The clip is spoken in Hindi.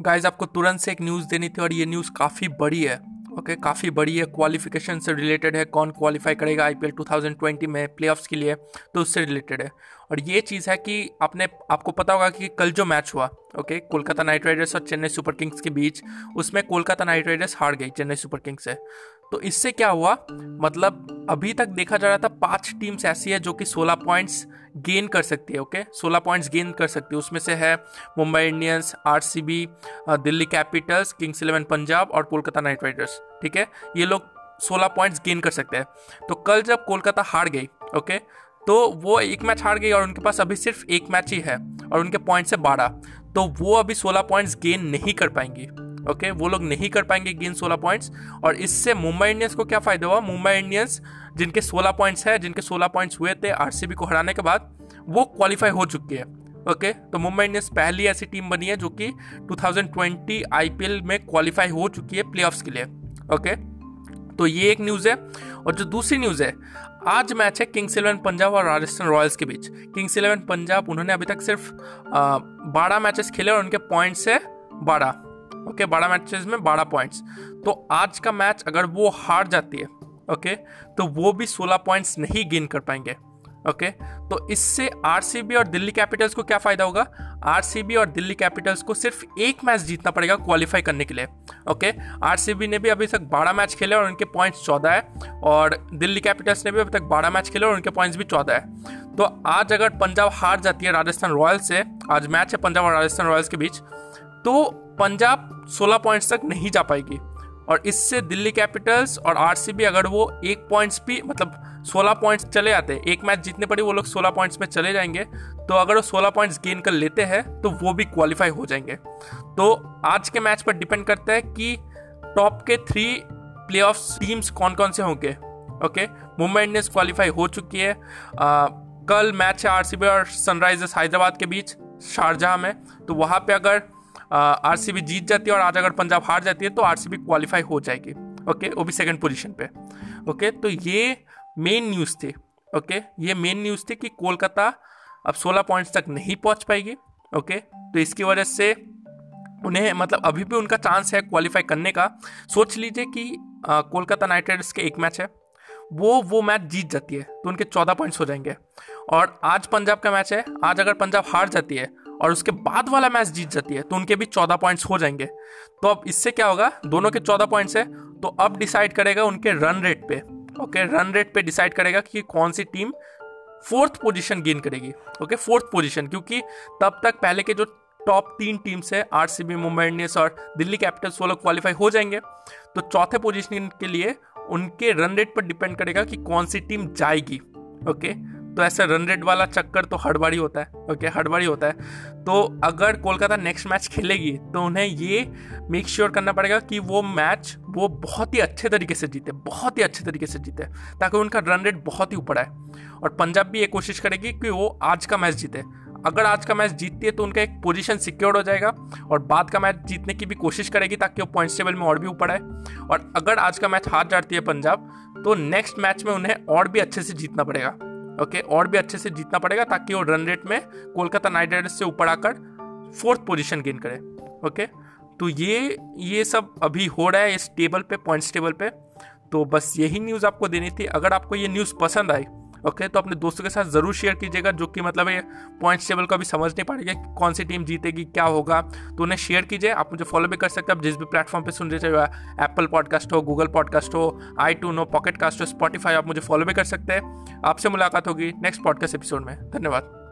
गाइज़ आपको तुरंत से एक न्यूज़ देनी थी और ये न्यूज़ काफ़ी बड़ी है ओके okay, काफ़ी बड़ी है। क्वालिफिकेशन से रिलेटेड है कौन क्वालिफाई करेगा आईपीएल 2020 में प्लेऑफ्स के लिए तो उससे रिलेटेड है। और ये चीज़ है कि आपने आपको पता होगा कि कल जो मैच हुआ, ओके, कोलकाता नाइट राइडर्स और चेन्नई सुपर किंग्स के बीच, उसमें कोलकाता नाइट राइडर्स हार गई चेन्नई सुपर किंग्स से। तो इससे क्या हुआ? मतलब अभी तक देखा जा रहा था पाँच टीम्स ऐसी है जो कि 16 पॉइंट्स गेन कर सकती है, ओके? 16 पॉइंट्स गेन कर सकती है। उसमें से है Mumbai Indians, RCB Delhi Capitals, Kings Eleven Punjab और कोलकाता नाइट राइडर्स, ठीक है? ये लोग 16 पॉइंट्स गेन कर सकते हैं। तो कल जब कोलकाता हार गई, ओके तो वो एक मैच हार गई और उनके पास अभी सिर्फ़ एक मैच ही है और उनके पॉइंट्स है बारह। तो वो अभी सोलह पॉइंट्स गेन नहीं कर पाएँगी ओके वो लोग नहीं कर पाएँगे गेन सोलह पॉइंट्स और इससे मुंबई इंडियंस को क्या फ़ायदा हुआ? मुंबई इंडियंस जिनके सोलह पॉइंट्स है जिनके सोलह पॉइंट्स हुए थे आरसीबी को हराने के बाद वो क्वालिफाई हो चुकी है ओके okay, तो मुंबई इंडियंस पहली ऐसी टीम बनी है जो कि 2020 आईपीएल में क्वालिफाई हो चुकी है प्लेऑफ्स के लिए ओके तो ये एक न्यूज़ है और जो दूसरी न्यूज़ है, आज मैच है किंग्स इलेवन पंजाब और राजस्थान रॉयल्स के बीच। किंग्स इलेवन पंजाब उन्होंने अभी तक सिर्फ़ बारह मैचेस खेले और उनके पॉइंट्स है बारह। ओके बारह मैचेस में बारह पॉइंट्स तो आज का मैच अगर वो हार जाती है ओके तो वो भी सोलह पॉइंट्स नहीं गेन कर पाएँगे। ओके? तो इससे आरसीबी और दिल्ली कैपिटल्स को क्या फ़ायदा होगा? आरसीबी और दिल्ली कैपिटल्स को सिर्फ़ एक मैच जीतना पड़ेगा क्वालिफाई करने के लिए, ओके? आरसीबी ने भी अभी तक बारह मैच खेले और उनके पॉइंट्स चौदह है, और दिल्ली कैपिटल्स ने भी अभी तक बारह मैच खेले और उनके पॉइंट्स भी चौदह है। तो आज अगर पंजाब हार जाती है राजस्थान रॉयल्स से, आज मैच है पंजाब और राजस्थान रॉयल्स के बीच तो पंजाब सोलह पॉइंट्स तक नहीं जा पाएगी। और इससे दिल्ली कैपिटल्स और आरसीबी अगर वो एक पॉइंट्स भी मतलब 16 पॉइंट्स चले आते हैं एक मैच जीतने पड़े वो लोग 16 पॉइंट्स में चले जाएँगे तो अगर वो 16 पॉइंट्स गेन कर लेते हैं तो वो भी क्वालिफाई हो जाएँगे। तो आज के मैच पर डिपेंड करता है कि टॉप के थ्री प्ले टीम्स कौन कौन से होंगे ओके मुंबई इंडियंस क्वालिफाई हो चुकी है। आ, कल मैच है आरसीबी और सनराइजर्स हैदराबाद के बीच शारजहाँ में। तो वहाँ पे अगर आरसीबी जीत जाती है और आज अगर पंजाब हार जाती है तो आरसीबी क्वालिफाई हो जाएगी। ओके वो भी सेकंड पोजीशन पे। ओके तो ये मेन न्यूज़ थी। ओके ये मेन न्यूज़ थी कि कोलकाता अब 16 पॉइंट्स तक नहीं पहुँच पाएगी। ओके तो इसकी वजह से उन्हें मतलब अभी भी उनका चांस है क्वालिफाई करने का। सोच लीजिए कि कोलकाता नाइट राइडर्स के एक मैच है। वो वो मैच जीत जाती है। तो उनके चौदह पॉइंट्स हो जाएँगे। और आज पंजाब का मैच है। आज अगर पंजाब हार जाती है और उसके बाद वाला मैच जीत जाती है तो उनके भी चौदह पॉइंट्स हो जाएँगे। तो अब इससे क्या होगा? दोनों के चौदह पॉइंट्स है तो अब डिसाइड करेगा उनके रन रेट पे। ओके रन रेट पे डिसाइड करेगा कि कौन सी टीम फोर्थ पोजीशन गेन करेगी। ओके फोर्थ पोजीशन क्योंकि तब तक पहले के जो टॉप तीन टीम्स है R C B Mumbai Indians और दिल्ली कैपिटल्स वो लोग क्वालिफाई हो जाएँगे। तो चौथे पोजीशन के लिए उनके रन रेट पर डिपेंड करेगा कि कौन सी टीम जाएगी। ओके तो ऐसा रन रेट वाला चक्कर तो हर बारी होता है ओके हर बारी होता है। तो अगर कोलकाता नेक्स्ट मैच खेलेगी तो उन्हें ये मेक श्योर करना पड़ेगा कि वो मैच वो बहुत ही अच्छे तरीके से जीते, बहुत ही अच्छे तरीके से जीते, ताकि उनका रन रेट बहुत ही ऊपर आए। और पंजाब भी ये कोशिश करेगी कि वो आज का मैच जीते। अगर आज का मैच जीतती है तो उनका एक पोजीशन सिक्योर हो जाएगा, और बाद का मैच जीतने की भी कोशिश करेगी, ताकि वो पॉइंट्स टेबल में और भी ऊपर आए। और अगर आज का मैच हार जाती है पंजाब तो नेक्स्ट मैच में उन्हें और भी अच्छे से जीतना पड़ेगा। ओके, और भी अच्छे से जीतना पड़ेगा ताकि वो रन रेट में कोलकाता नाइट राइडर्स से ऊपर आकर फोर्थ पोजीशन गेन करे, ओके? तो ये ये सब अभी हो रहा है इस टेबल पे पॉइंट्स टेबल पे। तो बस यही न्यूज़ आपको देनी थी। अगर आपको ये न्यूज़ पसंद आई ओके तो अपने दोस्तों के साथ ज़रूर शेयर कीजिएगा, जो कि मतलब ये पॉइंट्स टेबल को अभी समझ नहीं पाएगा कौन सी टीम जीतेगी, क्या होगा। तो उन्हें शेयर कीजिए, आप मुझे फॉलो भी कर सकते हैं। आप जिस भी प्लेटफॉर्म पर सुन रहे चाहे एप्पल पॉडकास्ट हो गूगल पॉडकास्ट हो आई टू नो पॉकेट कास्ट हो स्पॉटीफाई आप मुझे फॉलो भी कर सकते हैं। आपसे मुलाकात होगी नेक्स्ट पॉडकास्ट एपिसोड में। धन्यवाद।